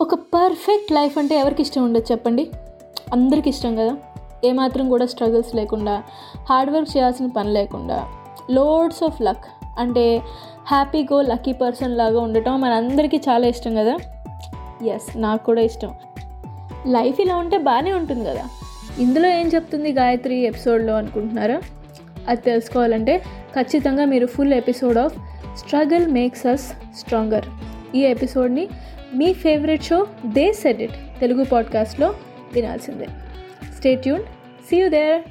ఒక perfect life అంటే ఎవరికి ఇష్టం ఉండదు చెప్పండి? అందరికి ఇష్టం కదా? ఏమాత్రం కూడా స్ట్రగుల్స్ లేకుండా హార్డ్ వర్క్ చేయాల్సిన పని లేకుండా లోడ్స్ ఆఫ్ లక్ అంటే హ్యాపీ గో లక్కీ పర్సన్ లాగా ఉండటం మనందరికీ చాలా ఇష్టం కదా? ఎస్ నాకు కూడా ఇష్టం. లైఫ్ ఇలా ఉంటే బాగానే ఉంటుంది కదా? ఇందులో ఏం చెప్తుంది గాయత్రి ఎపిసోడ్లో అనుకుంటున్నారా? అది తెలుసుకోవాలంటే ఖచ్చితంగా మీరు full episode of struggle makes us stronger ఈ ఎపిసోడ్ని మీ favourite show they said it. Telugu పాడ్కాస్ట్లో వినాల్సిందే. Stay tune see you there